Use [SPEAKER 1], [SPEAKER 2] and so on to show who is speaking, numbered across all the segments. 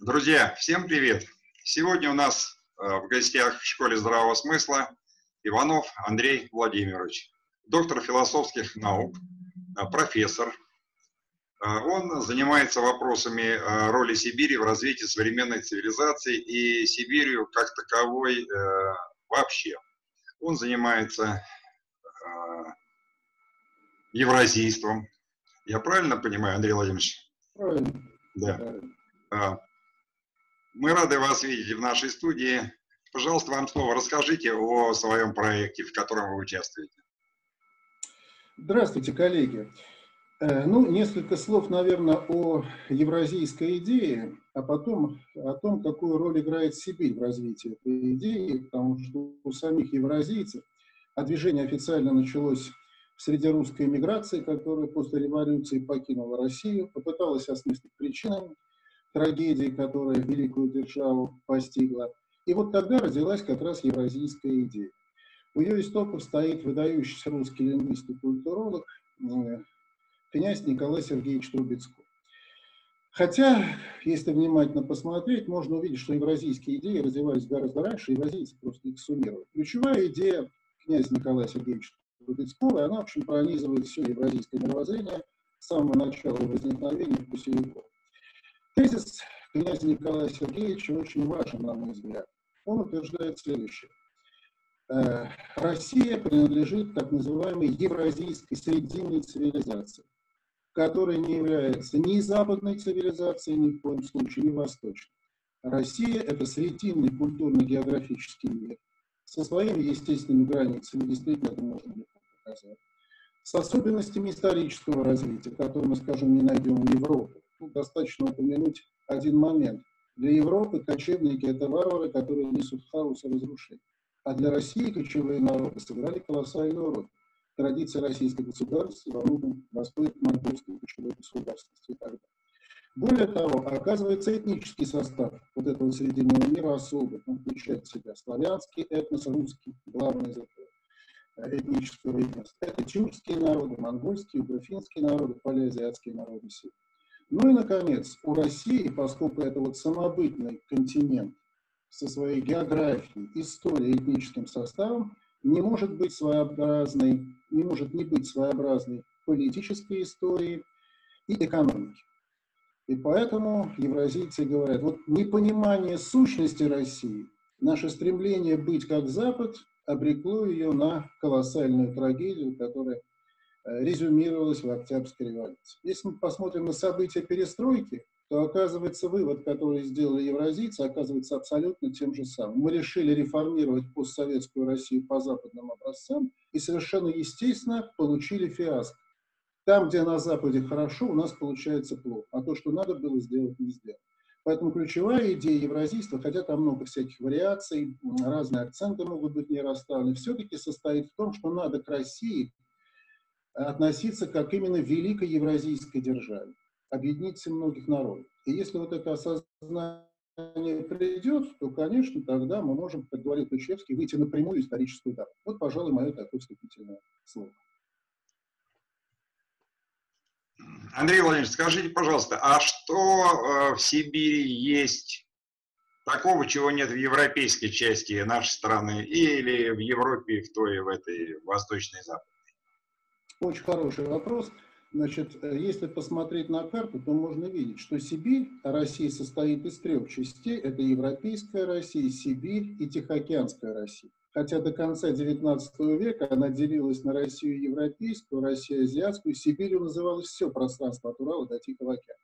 [SPEAKER 1] Друзья, всем привет! Сегодня у нас э, в гостях в школе здравого смысла Иванов Андрей Владимирович, доктор философских наук, э, профессор. Э, он занимается вопросами роли Сибири в развитии современной цивилизации и Сибирью как таковой вообще. Он занимается евразийством. Я правильно понимаю, Андрей Владимирович?
[SPEAKER 2] Правильно.
[SPEAKER 1] Да. Мы рады вас видеть в нашей студии. Пожалуйста, вам слово. Расскажите о своем проекте, в котором вы участвуете.
[SPEAKER 2] Здравствуйте, коллеги. Э, ну, несколько слов, наверное, о евразийской идее, а потом о том, какую роль играет Сибирь в развитии этой идеи, потому что у самих евразийцев, а движение официально началось среди русской эмиграции, которая после революции покинула Россию, попыталась осмыслить причинами трагедии, которая великую державу постигла. И вот тогда родилась как раз евразийская идея. У ее истоков стоит выдающийся русский лингвист и культуролог э, князь Николай Сергеевич Трубецкой. Хотя, если внимательно посмотреть, можно увидеть, что евразийские идеи развивались гораздо раньше, евразийцы просто их суммировали. Ключевая идея князя Николая Сергеевича Трубецкого, она, в общем, пронизывает все евразийское мировоззрение с самого начала возникновения Пусевиков. Тезис князя Николая Сергеевича очень важен, на мой взгляд. Он утверждает следующее. Э, Россия принадлежит так называемой евразийской срединной цивилизации, которая не является ни западной цивилизацией, ни в коем случае, ни восточной. Россия – это срединный культурно-географический мир со своими естественными границами, действительно это можно легко показать, с особенностями исторического развития, которые мы, скажем, не найдем в Европе, достаточно упомянуть один момент. Для Европы кочевники – это варвары, которые несут хаос и разрушение. А для России кочевые народы сыграли колоссальную роль. Традиция российской государства во многом восходит монгольской кочевой государственности. Более того, оказывается, этнический состав вот этого Срединного мира особый. Он включает в себя славянский этнос, русский, главный язык этнического этноса. Это тюркские народы, монгольские, украинские народы, полиазиатские народы Сибири. Ну и, наконец, у России, поскольку это вот самобытный континент со своей географией, историей, этническим составом, не может быть своеобразной, не может не быть своеобразной политической истории и экономики. И поэтому евразийцы говорят, вот непонимание сущности России, наше стремление быть как Запад обрекло ее на колоссальную трагедию, которая Э, резюмировалось в Октябрьской революции. Если мы посмотрим на события перестройки, то оказывается вывод, который сделали евразийцы, оказывается абсолютно тем же самым. Мы решили реформировать постсоветскую Россию по западным образцам и совершенно естественно получили фиаско. Там, где на Западе хорошо, у нас получается плохо, а то, что надо было сделать, не сделать. Поэтому ключевая идея евразийства, хотя там много всяких вариаций, разные акценты могут быть не расставлены, все-таки состоит в том, что надо к России относиться как именно великой евразийской державе, объединиться многих народов. И если вот это осознание придет, то, конечно, тогда мы можем, как говорит Ключевский, выйти на прямую историческую дату. Вот, пожалуй, мое такое вступительное слово.
[SPEAKER 1] Андрей Владимирович, скажите, пожалуйста, а что э, в Сибири есть такого, чего нет в европейской части нашей страны или в Европе, в той, в этой восточной западной?
[SPEAKER 2] Очень хороший вопрос. Значит, э, если посмотреть на карту, то можно видеть, что Сибирь, Россия состоит из трех частей. Это Европейская Россия, Сибирь и Тихоокеанская Россия. Хотя до конца XIX века она делилась на Россию европейскую, Россию азиатскую, Сибирью называлось все пространство от Урала до Тихого океана.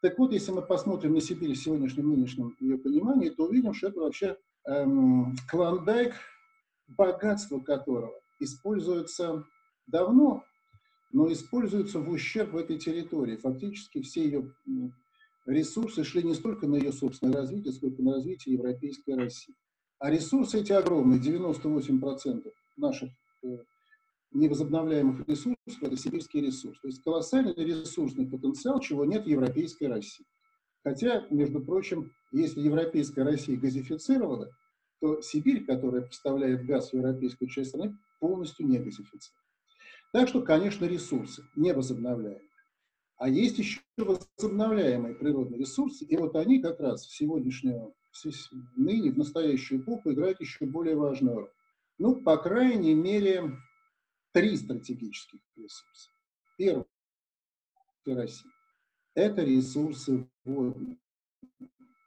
[SPEAKER 2] Так вот, если мы посмотрим на Сибирь в сегодняшнем нынешнем ее понимании, то увидим, что это вообще эм, клондайк, богатство которого используется давно, но используются в ущерб этой территории. Фактически все ее ресурсы шли не столько на ее собственное развитие, сколько на развитие европейской России. А ресурсы эти огромные, 98% наших э, невозобновляемых ресурсов – это сибирский ресурс. То есть колоссальный ресурсный потенциал, чего нет в европейской России. Хотя, между прочим, если европейская Россия газифицирована, то Сибирь, которая поставляет газ в европейскую часть страны, полностью не газифицирована. Так что, конечно, ресурсы не возобновляемые. А есть еще возобновляемые природные ресурсы, и вот они как раз в сегодняшнюю, ныне, в настоящую эпоху играют еще более важную роль. Ну, по крайней мере, три стратегических ресурса. Первый – Россия. Это ресурсы водные.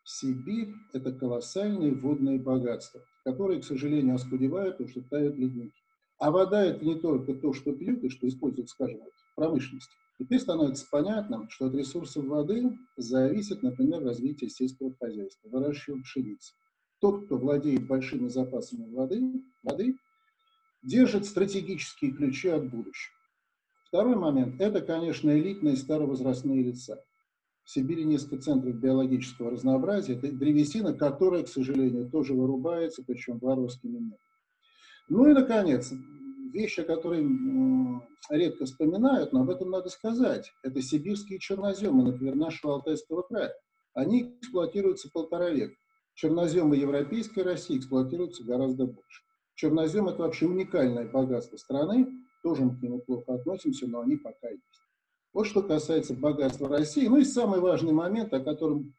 [SPEAKER 2] Сибирь – это колоссальные водные богатства, которые, к сожалению, оскудевают и ушатают ледники. А вода – это не только то, что пьют и что используют, скажем, в промышленности. Теперь становится понятно, что от ресурсов воды зависит, например, развитие сельского хозяйства, выращивание пшеницы. Тот, кто владеет большими запасами воды, воды держит стратегические ключи от будущего. Второй момент – это, конечно, элитные старовозрастные лица. В Сибири несколько центров биологического разнообразия. Это древесина, которая, к сожалению, тоже вырубается, причем варварскими методами. Ну и, наконец, вещь, о которой редко вспоминают, но об этом надо сказать. Это сибирские черноземы, например, нашего Алтайского края. Они эксплуатируются полтора века. Черноземы Европейской России эксплуатируются гораздо больше. Чернозем – это вообще уникальное богатство страны, тоже мы к нему плохо относимся, но они пока есть. Вот что касается богатства России. Ну и самый важный момент, о котором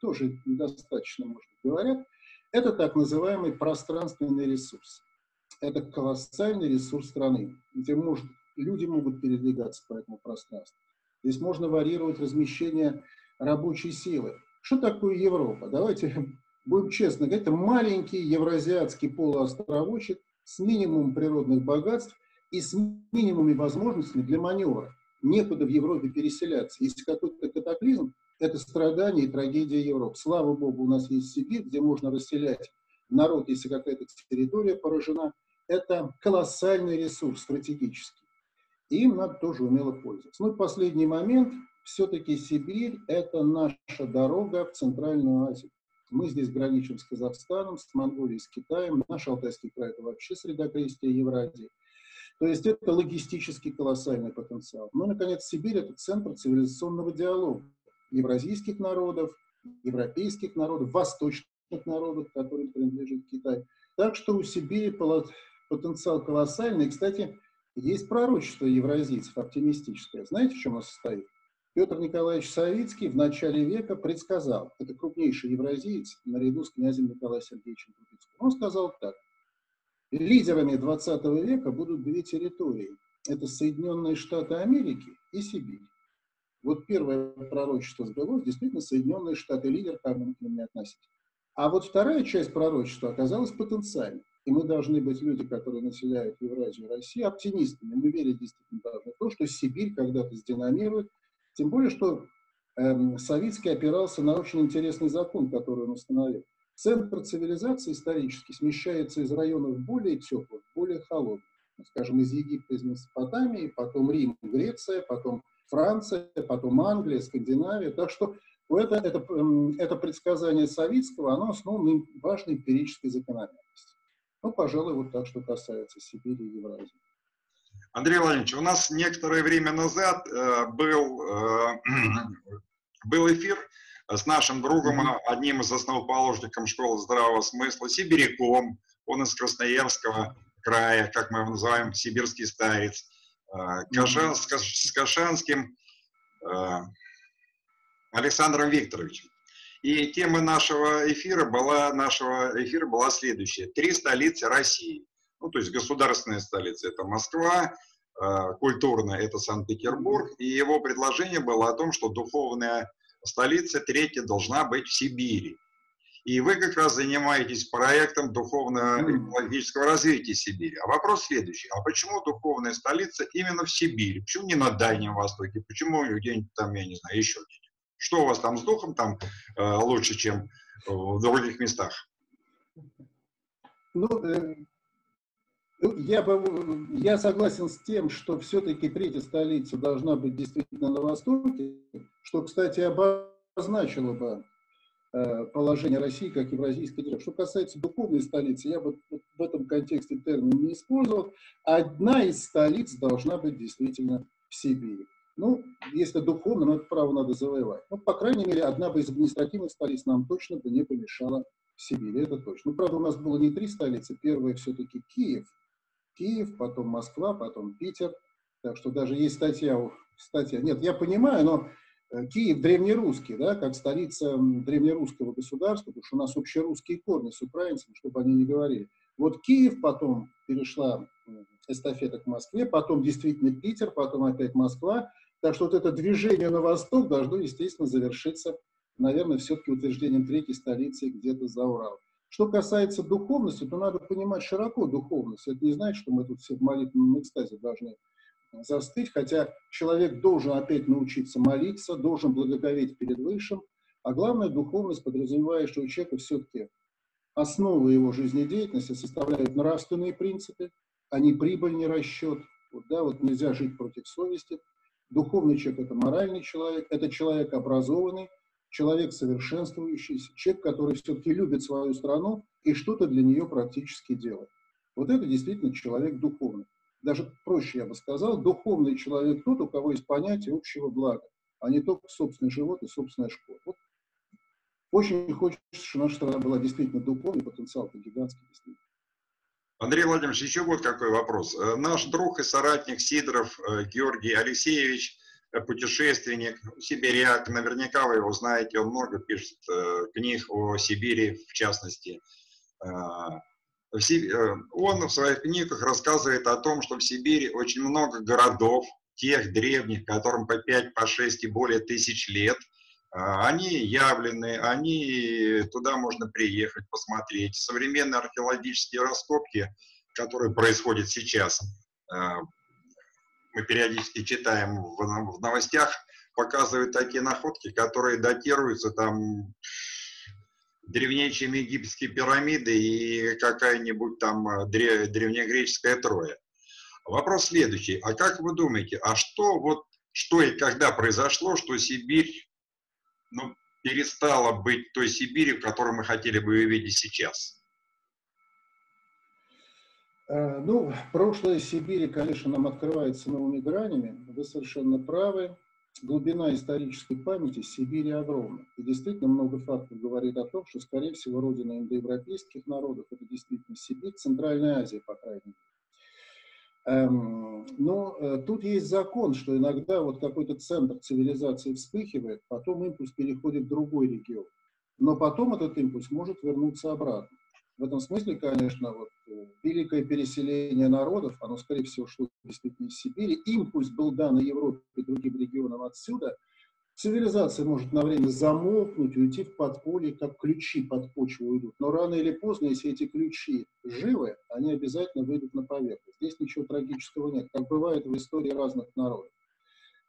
[SPEAKER 2] тоже недостаточно, может говорят, это так называемый пространственный ресурс. Это колоссальный ресурс страны, где может, люди могут передвигаться по этому пространству. Здесь можно варьировать размещение рабочей силы. Что такое Европа? Давайте будем честны, это маленький евразиатский полуостровочек с минимумом природных богатств и с минимумом возможностями для маневра некуда в Европе переселяться. Если какой-то катаклизм, это страдание и трагедия Европы. Слава Богу, у нас есть Сибирь, где можно расселять народ, если какая-то территория поражена. Это колоссальный ресурс стратегический. Им надо тоже умело пользоваться. Ну и последний момент. Все-таки Сибирь – это наша дорога в Центральную Азию. Мы здесь граничим с Казахстаном, с Монголией, с Китаем. Наш Алтайский край – это вообще средокрестие Евразии. То есть это логистический колоссальный потенциал. Ну, наконец, Сибирь – это центр цивилизационного диалога евразийских народов, европейских народов, восточных народов, которым принадлежит Китай. Так что у Сибири потенциал колоссальный. И, кстати, есть пророчество евразийцев оптимистическое. Знаете, в чем оно состоит? Петр Николаевич Савицкий в начале века предсказал, это крупнейший евразиец наряду с князем Николаем Сергеевичем Трубецким. Он сказал так, Лидерами 20 века будут две территории. Это Соединенные Штаты Америки и Сибирь. Вот первое пророчество сбылось, действительно, Соединенные Штаты лидер, как мы к ним не относить. А вот вторая часть пророчества оказалась потенциальной. И мы должны быть люди, которые населяют Евразию и Россию, оптимистами. Мы верить действительно должны в то, что Сибирь когда-то сдинамирует. Тем более, что эм, Савицкий опирался на очень интересный закон, который он установил. Центр цивилизации исторически смещается из районов более теплых, более холодных. Скажем, из Египта, из Месопотамии, потом Рим, Греция, потом Франция, потом Англия, Скандинавия. Так что это, это, это предсказание Савицкого, оно основано на важной эмпирической закономерности. Ну, пожалуй, вот так, что касается Сибири и Евразии.
[SPEAKER 1] Андрей Владимирович, у нас некоторое время назад э, был, э, был эфир с нашим другом, одним из основоположников школы здравого смысла, сибиряком, он из Красноярского края, как мы его называем, сибирский старец, э, Каша, с, с Кашанским э, Александром Викторовичем. И тема нашего эфира была, нашего эфира была следующая. Три столицы России. Ну, то есть государственная столица – это Москва, э, культурная – это Санкт-Петербург. И его предложение было о том, что духовная столица третья должна быть в Сибири. И вы как раз занимаетесь проектом духовно-экологического развития Сибири. А вопрос следующий. А почему духовная столица именно в Сибири? Почему не на Дальнем Востоке? Почему где-нибудь там, я не знаю, еще где-нибудь? Что у вас там с духом там э, лучше, чем в других местах?
[SPEAKER 2] Ну, э, ну, я, бы, я согласен с тем, что все-таки третья столица должна быть действительно на Востоке, что, кстати, обозначило бы э, положение России как евразийской державы. Что касается духовной столицы, я бы в этом контексте термин не использовал. Одна из столиц должна быть действительно в Сибири. Ну, если духовно, но это право надо завоевать. Ну, по крайней мере, одна бы из административных столиц нам точно бы не помешала в Сибири, это точно. Ну, правда, у нас было не три столицы. Первая все-таки Киев – Киев, потом Москва, потом Питер. Так что даже есть статья кстати, нет, я понимаю, но э, Киев древнерусский, да, как столица древнерусского государства, потому что у нас общерусские корни с украинцами, чтобы они не говорили. Вот Киев потом перешла эстафета к Москве, потом действительно Питер, потом опять Москва. Так что вот это движение на восток должно, естественно, завершиться, наверное, все-таки утверждением третьей столицы где-то за Урал. Что касается духовности, то надо понимать широко духовность. Это не значит, что мы тут все в молитвенном экстазе должны застыть, хотя человек должен опять научиться молиться, должен благоговеть перед Высшим, а главное, духовность подразумевает, что у человека все-таки основы его жизнедеятельности составляют нравственные принципы, а не прибыль, не расчет. Вот, да, вот нельзя жить против совести. Духовный человек – это моральный человек, это человек образованный, человек совершенствующийся, человек, который все-таки любит свою страну и что-то для нее практически делает. Вот это действительно человек духовный. Даже проще я бы сказал, духовный человек тот, у кого есть понятие общего блага, а не только собственный живот и собственная школа. Вот очень хочется, чтобы наша страна была действительно духовной, потенциал-то гигантский действительно.
[SPEAKER 1] Андрей Владимирович, еще вот какой вопрос. Э, наш друг и соратник Сидоров э, Георгий Алексеевич, э, путешественник, сибиряк, наверняка вы его знаете, он много пишет книг о Сибири, в частности. Он в своих книгах рассказывает о том, что в Сибири очень много городов, тех древних, которым по 5, по 6 и более тысяч лет – они явлены, они, туда можно приехать, посмотреть. Современные археологические раскопки, которые происходят сейчас, а, мы периодически читаем в новостях, показывают такие находки, которые датируются там древнее, чем египетские пирамиды и какая-нибудь там а, древнегреческая Троя. Вопрос следующий. А как вы думаете, а что вот что и когда произошло, что Сибирь ну, перестала быть той Сибири, в которой мы хотели бы ее видеть сейчас?
[SPEAKER 2] Э, ну, прошлое Сибири, конечно, нам открывается новыми гранями. Вы совершенно правы. Глубина исторической памяти Сибири огромна. И действительно много фактов говорит о том, что, скорее всего, родина индоевропейских народов – это действительно Сибирь, Центральная Азия, по крайней мере. Эм, но э, тут есть закон, что иногда вот какой-то центр цивилизации вспыхивает, потом импульс переходит в другой регион. Но потом этот импульс может вернуться обратно. В этом смысле, конечно, вот, э, великое переселение народов, оно, скорее всего, шло действительно из Сибири. Импульс был дан Европе и другим регионам отсюда – Цивилизация может на время замолкнуть, уйти в подполье, как ключи под почву уйдут. Но рано или поздно, если эти ключи живы, они обязательно выйдут на поверхность. Здесь ничего трагического нет, как бывает в истории разных народов.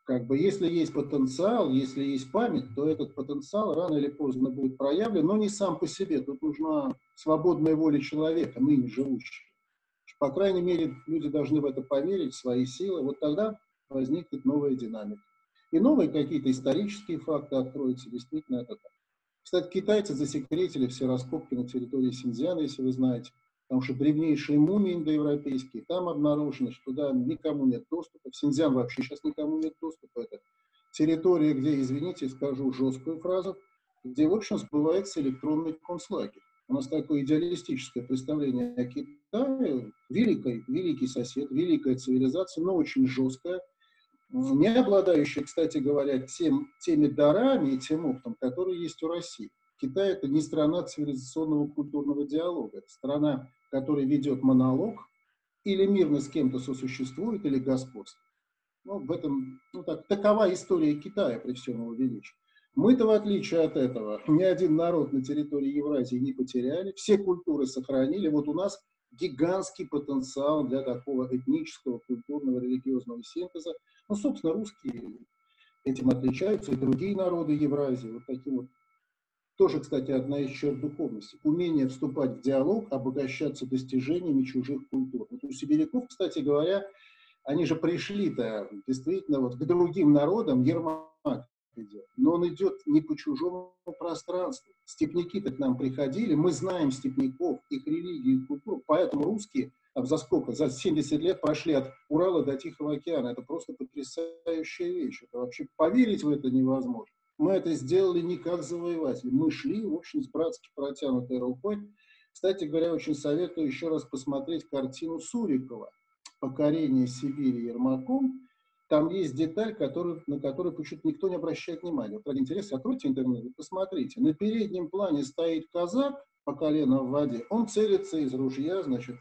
[SPEAKER 2] Как бы, если есть потенциал, если есть память, то этот потенциал рано или поздно будет проявлен, но не сам по себе. Тут нужна свободная воля человека, ныне живущего. По крайней мере, люди должны в это поверить, в свои силы. Вот тогда возникнет новая динамика. И новые какие-то исторические факты откроются, действительно это так. Кстати, китайцы засекретили все раскопки на территории Синьцзяна, если вы знаете, потому что древнейшие мумии индоевропейские, там обнаружено, что туда никому нет доступа. В Синьцзян вообще сейчас никому нет доступа. Это территория, где, извините, скажу жесткую фразу, где, в общем, сбывается электронный концлагерь. У нас такое идеалистическое представление о Китае, великий, великий сосед, великая цивилизация, но очень жесткая, не обладающая, кстати говоря, тем, теми дарами и тем опытом, которые есть у России. Китай – это не страна цивилизационного культурного диалога, это страна, которая ведет монолог, или мирно с кем-то сосуществует, или господствует. Ну, в этом, ну, так, такова история Китая при всем его величии. Мы-то, в отличие от этого, ни один народ на территории Евразии не потеряли, все культуры сохранили. Вот у нас гигантский потенциал для такого этнического, культурного, религиозного синтеза. Ну, собственно, русские этим отличаются, и другие народы Евразии. Вот таким вот. Тоже, кстати, одна из черт духовности. Умение вступать в диалог, обогащаться достижениями чужих культур. Вот у сибиряков, кстати говоря, они же пришли-то действительно вот к другим народам, Ермак идет. Но он идет не по чужому пространству. Степняки-то к нам приходили, мы знаем степняков, их религию и культуру, поэтому русские за сколько? За 70 лет прошли от Урала до Тихого океана. Это просто потрясающая вещь. Это вообще поверить в это невозможно. Мы это сделали не как завоеватели. Мы шли, в общем, с братски протянутой рукой. Кстати говоря, очень советую еще раз посмотреть картину Сурикова «Покорение Сибири Ермаком». Там есть деталь, который, на которую почему-то никто не обращает внимания. Вот ради интереса, откройте интернет, посмотрите. На переднем плане стоит казак по колено в воде, он целится из ружья, значит,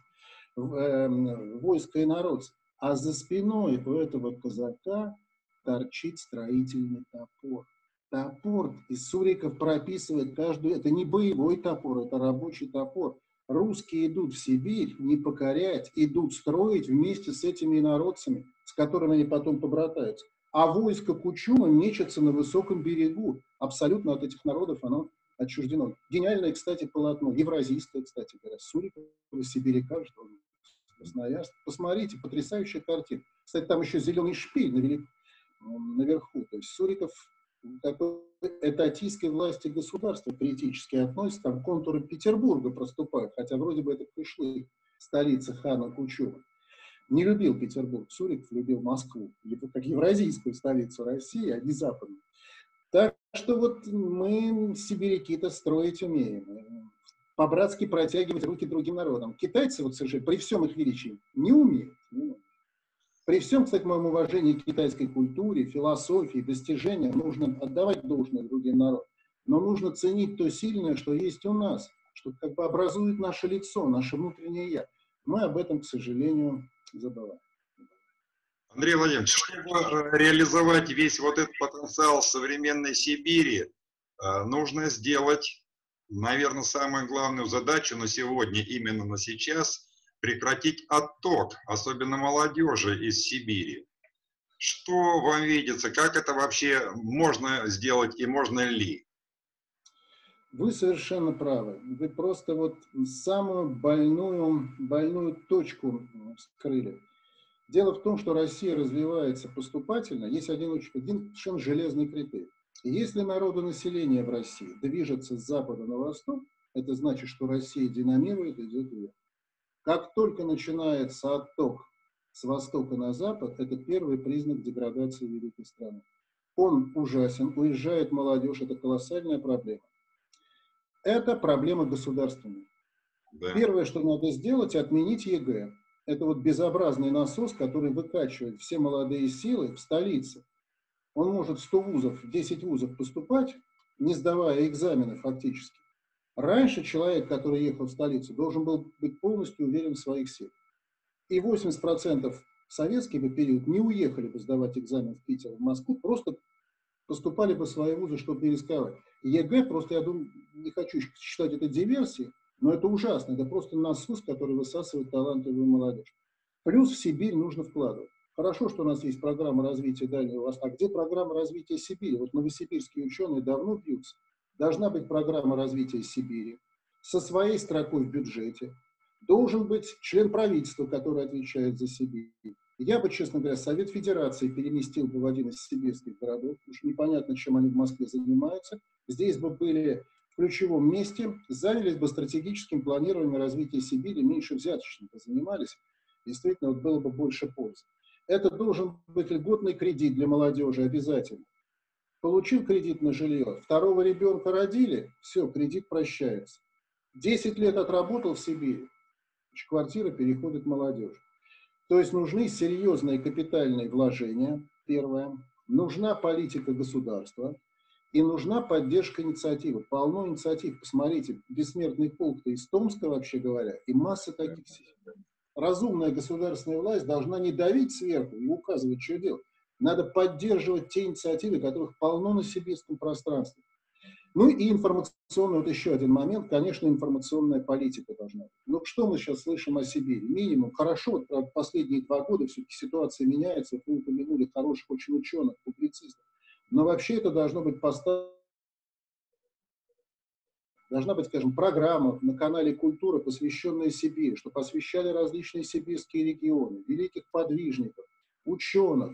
[SPEAKER 2] в, э, войско и народ. А за спиной у этого казака торчит строительный топор. Топор из Суриков прописывает каждую... Это не боевой топор, это рабочий топор. Русские идут в Сибирь не покорять, идут строить вместе с этими инородцами, с которыми они потом побратаются. А войско Кучума мечется на высоком берегу. Абсолютно от этих народов оно отчуждено. Гениальное, кстати, полотно, евразийское, кстати говоря, Сурикова, Сибиряка, что Красноярск. Посмотрите, потрясающая картина. Кстати, там еще зеленый шпиль наверху. То есть Суриков такой этатистской власти государства критически относится, там контуры Петербурга проступают, хотя вроде бы это пришлый столица хана Кучума. Не любил Петербург, Суриков любил Москву, как евразийскую столицу России, а не западную. Так что вот мы сибиряки-то строить умеем. По-братски протягивать руки другим народам. Китайцы, вот, совершенно, при всем их величии, не умеют. Не умеют. При всем, кстати, моем уважении к китайской культуре, философии, достижениям, нужно отдавать должное другим народам. Но нужно ценить то сильное, что есть у нас, что как бы образует наше лицо, наше внутреннее «я». Мы об этом, к сожалению, забываем.
[SPEAKER 1] Андрей Владимирович, чтобы реализовать весь вот этот потенциал современной Сибири, э, нужно сделать, наверное, самую главную задачу на сегодня, именно на сейчас – прекратить отток, особенно молодежи из Сибири. Что вам видится, как это вообще можно сделать и можно ли?
[SPEAKER 2] Вы совершенно правы. Вы просто вот самую больную, больную точку скрыли. Дело в том, что Россия развивается поступательно. Есть один, один совершенно железный критерий. Если народонаселение в России движется с запада на восток, это значит, что Россия динамирует, идет вверх. Как только начинается отток с востока на запад, это первый признак деградации великой страны. Он ужасен, уезжает молодежь, это колоссальная проблема. Это проблема государственная. Да. Первое, что надо сделать, отменить ЕГЭ. Это вот безобразный насос, который выкачивает все молодые силы в столице. Он может 100 вузов, 10 вузов поступать, не сдавая экзамены фактически. Раньше человек, который ехал в столицу, должен был быть полностью уверен в своих силах. И 80% в советский бы период не уехали бы сдавать экзамен в Питер, в Москву, просто поступали бы в свои вузы, чтобы не рисковать. ЕГЭ, просто я думаю, не хочу считать это диверсией, но это ужасно, это просто насос, который высасывает талантливую молодежь. Плюс в Сибирь нужно вкладывать. Хорошо, что у нас есть программа развития Дальнего Востока. А где программа развития Сибири? Вот новосибирские ученые давно бьются должна быть программа развития Сибири со своей строкой в бюджете, должен быть член правительства, который отвечает за Сибирь. Я бы, честно говоря, Совет Федерации переместил бы в один из сибирских городов, уж непонятно, чем они в Москве занимаются. Здесь бы были в ключевом месте, занялись бы стратегическим планированием развития Сибири, меньше взяточника занимались, действительно вот было бы больше пользы. Это должен быть льготный кредит для молодежи обязательно получил кредит на жилье, второго ребенка родили, все, кредит прощается. Десять лет отработал в Сибири, квартира переходит молодежь. То есть нужны серьезные капитальные вложения, первое. Нужна политика государства и нужна поддержка инициативы. Полно инициатив. Посмотрите, бессмертный полк из Томска, вообще говоря, и масса таких. Разумная государственная власть должна не давить сверху и указывать, что делать. Надо поддерживать те инициативы, которых полно на сибирском пространстве. Ну и информационный, вот еще один момент, конечно, информационная политика должна быть. Ну что мы сейчас слышим о Сибири? Минимум, хорошо, вот последние два года все-таки ситуация меняется, вы упомянули хороших очень ученых, публицистов. Но вообще это должно быть поставлено должна быть, скажем, программа на канале «Культура», посвященная Сибири, что посвящали различные сибирские регионы, великих подвижников, ученых,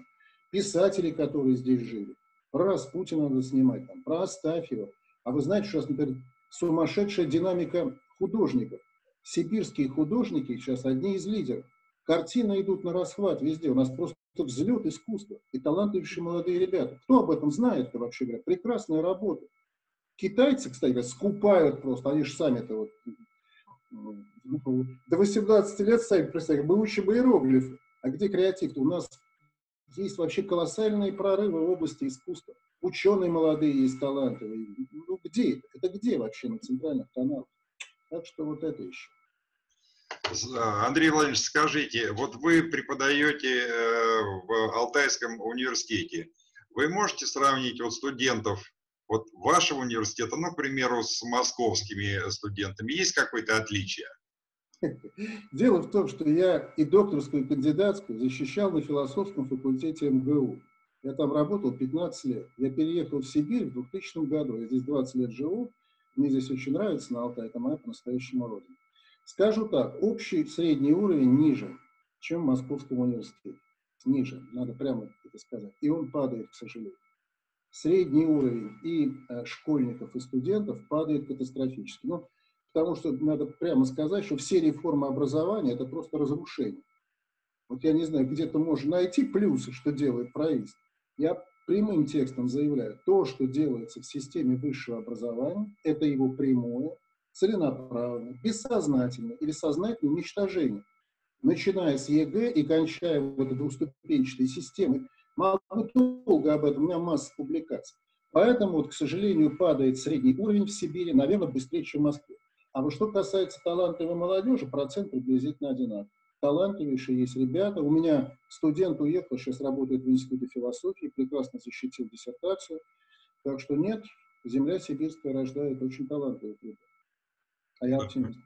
[SPEAKER 2] писателей, которые здесь жили. Про Распутина надо снимать, там, про Астафьева. А вы знаете, нас, например, сумасшедшая динамика художников. Сибирские художники сейчас одни из лидеров. Картины идут на расхват везде. У нас просто взлет искусства и талантливейшие молодые ребята. Кто об этом знает-то вообще говоря? Прекрасная работа. Китайцы, кстати, говоря, скупают просто, они же сами-то вот ну, до 18 лет сами представляете, мы учим иероглифы. А где креатив? -то? У нас есть вообще колоссальные прорывы в области искусства. Ученые молодые есть талантливые. Ну где это? Это где вообще на центральных каналах? Так что вот это еще.
[SPEAKER 1] А, Андрей Владимирович, скажите, вот вы преподаете э, в Алтайском университете. Вы можете сравнить вот студентов вот вашего университета, ну, к примеру, с московскими студентами? Есть какое-то отличие?
[SPEAKER 2] Дело в том, что я и докторскую, и кандидатскую защищал на философском факультете МГУ. Я там работал 15 лет. Я переехал в Сибирь в 2000 году. Я здесь 20 лет живу. Мне здесь очень нравится на Алтае. Это моя по-настоящему родина. Скажу так, общий средний уровень ниже, чем в Московском университете. Ниже, надо прямо это сказать. И он падает, к сожалению. Средний уровень и э, школьников, и студентов падает катастрофически. Ну, потому что надо прямо сказать, что все реформы образования – это просто разрушение. Вот я не знаю, где-то можно найти плюсы, что делает правительство. Я прямым текстом заявляю, то, что делается в системе высшего образования, это его прямое, целенаправленное, бессознательное или сознательное уничтожение. Начиная с ЕГЭ и кончая вот этой двуступенчатой системой, могу долго об этом, у меня масса публикаций. Поэтому, вот, к сожалению, падает средний уровень в Сибири, наверное, быстрее, чем в Москве. А вот что касается талантливой молодежи, процент приблизительно одинаковый. Талантливейшие есть ребята. У меня студент уехал, сейчас работает в Институте философии, прекрасно защитил диссертацию. Так что нет, земля сибирская рождает очень талантливых ребят. А я оптимист.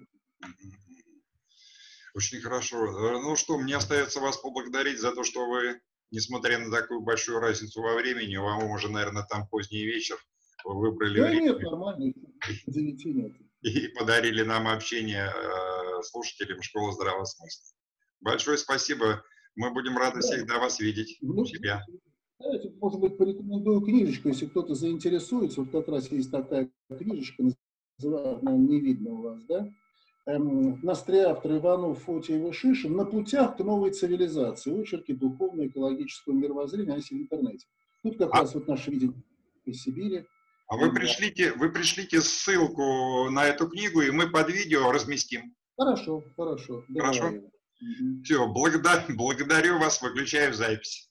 [SPEAKER 1] Очень хорошо. Ну что, мне остается вас поблагодарить за то, что вы, несмотря на такую большую разницу во времени, вам уже, наверное, там поздний вечер, вы выбрали
[SPEAKER 2] да время. нет, нормально, 9 нет
[SPEAKER 1] и подарили нам общение э, слушателям школы здравого смысла. Большое спасибо. Мы будем рады да. всегда вас видеть ну, у себя.
[SPEAKER 2] Знаете, может быть, порекомендую книжечку, если кто-то заинтересуется. Вот как раз есть такая книжечка, называется, не видно у вас, да? Эм, нас три автора Иванов, Фотиев и Шишин «На путях к новой цивилизации. Очерки духовно-экологического мировоззрения, если в интернете». Тут как а... раз вот наше видение из Сибири.
[SPEAKER 1] А вы пришлите, вы пришлите ссылку на эту книгу, и мы под видео разместим.
[SPEAKER 2] Хорошо, хорошо.
[SPEAKER 1] Хорошо. Все, благодар, благодарю вас, выключаю запись.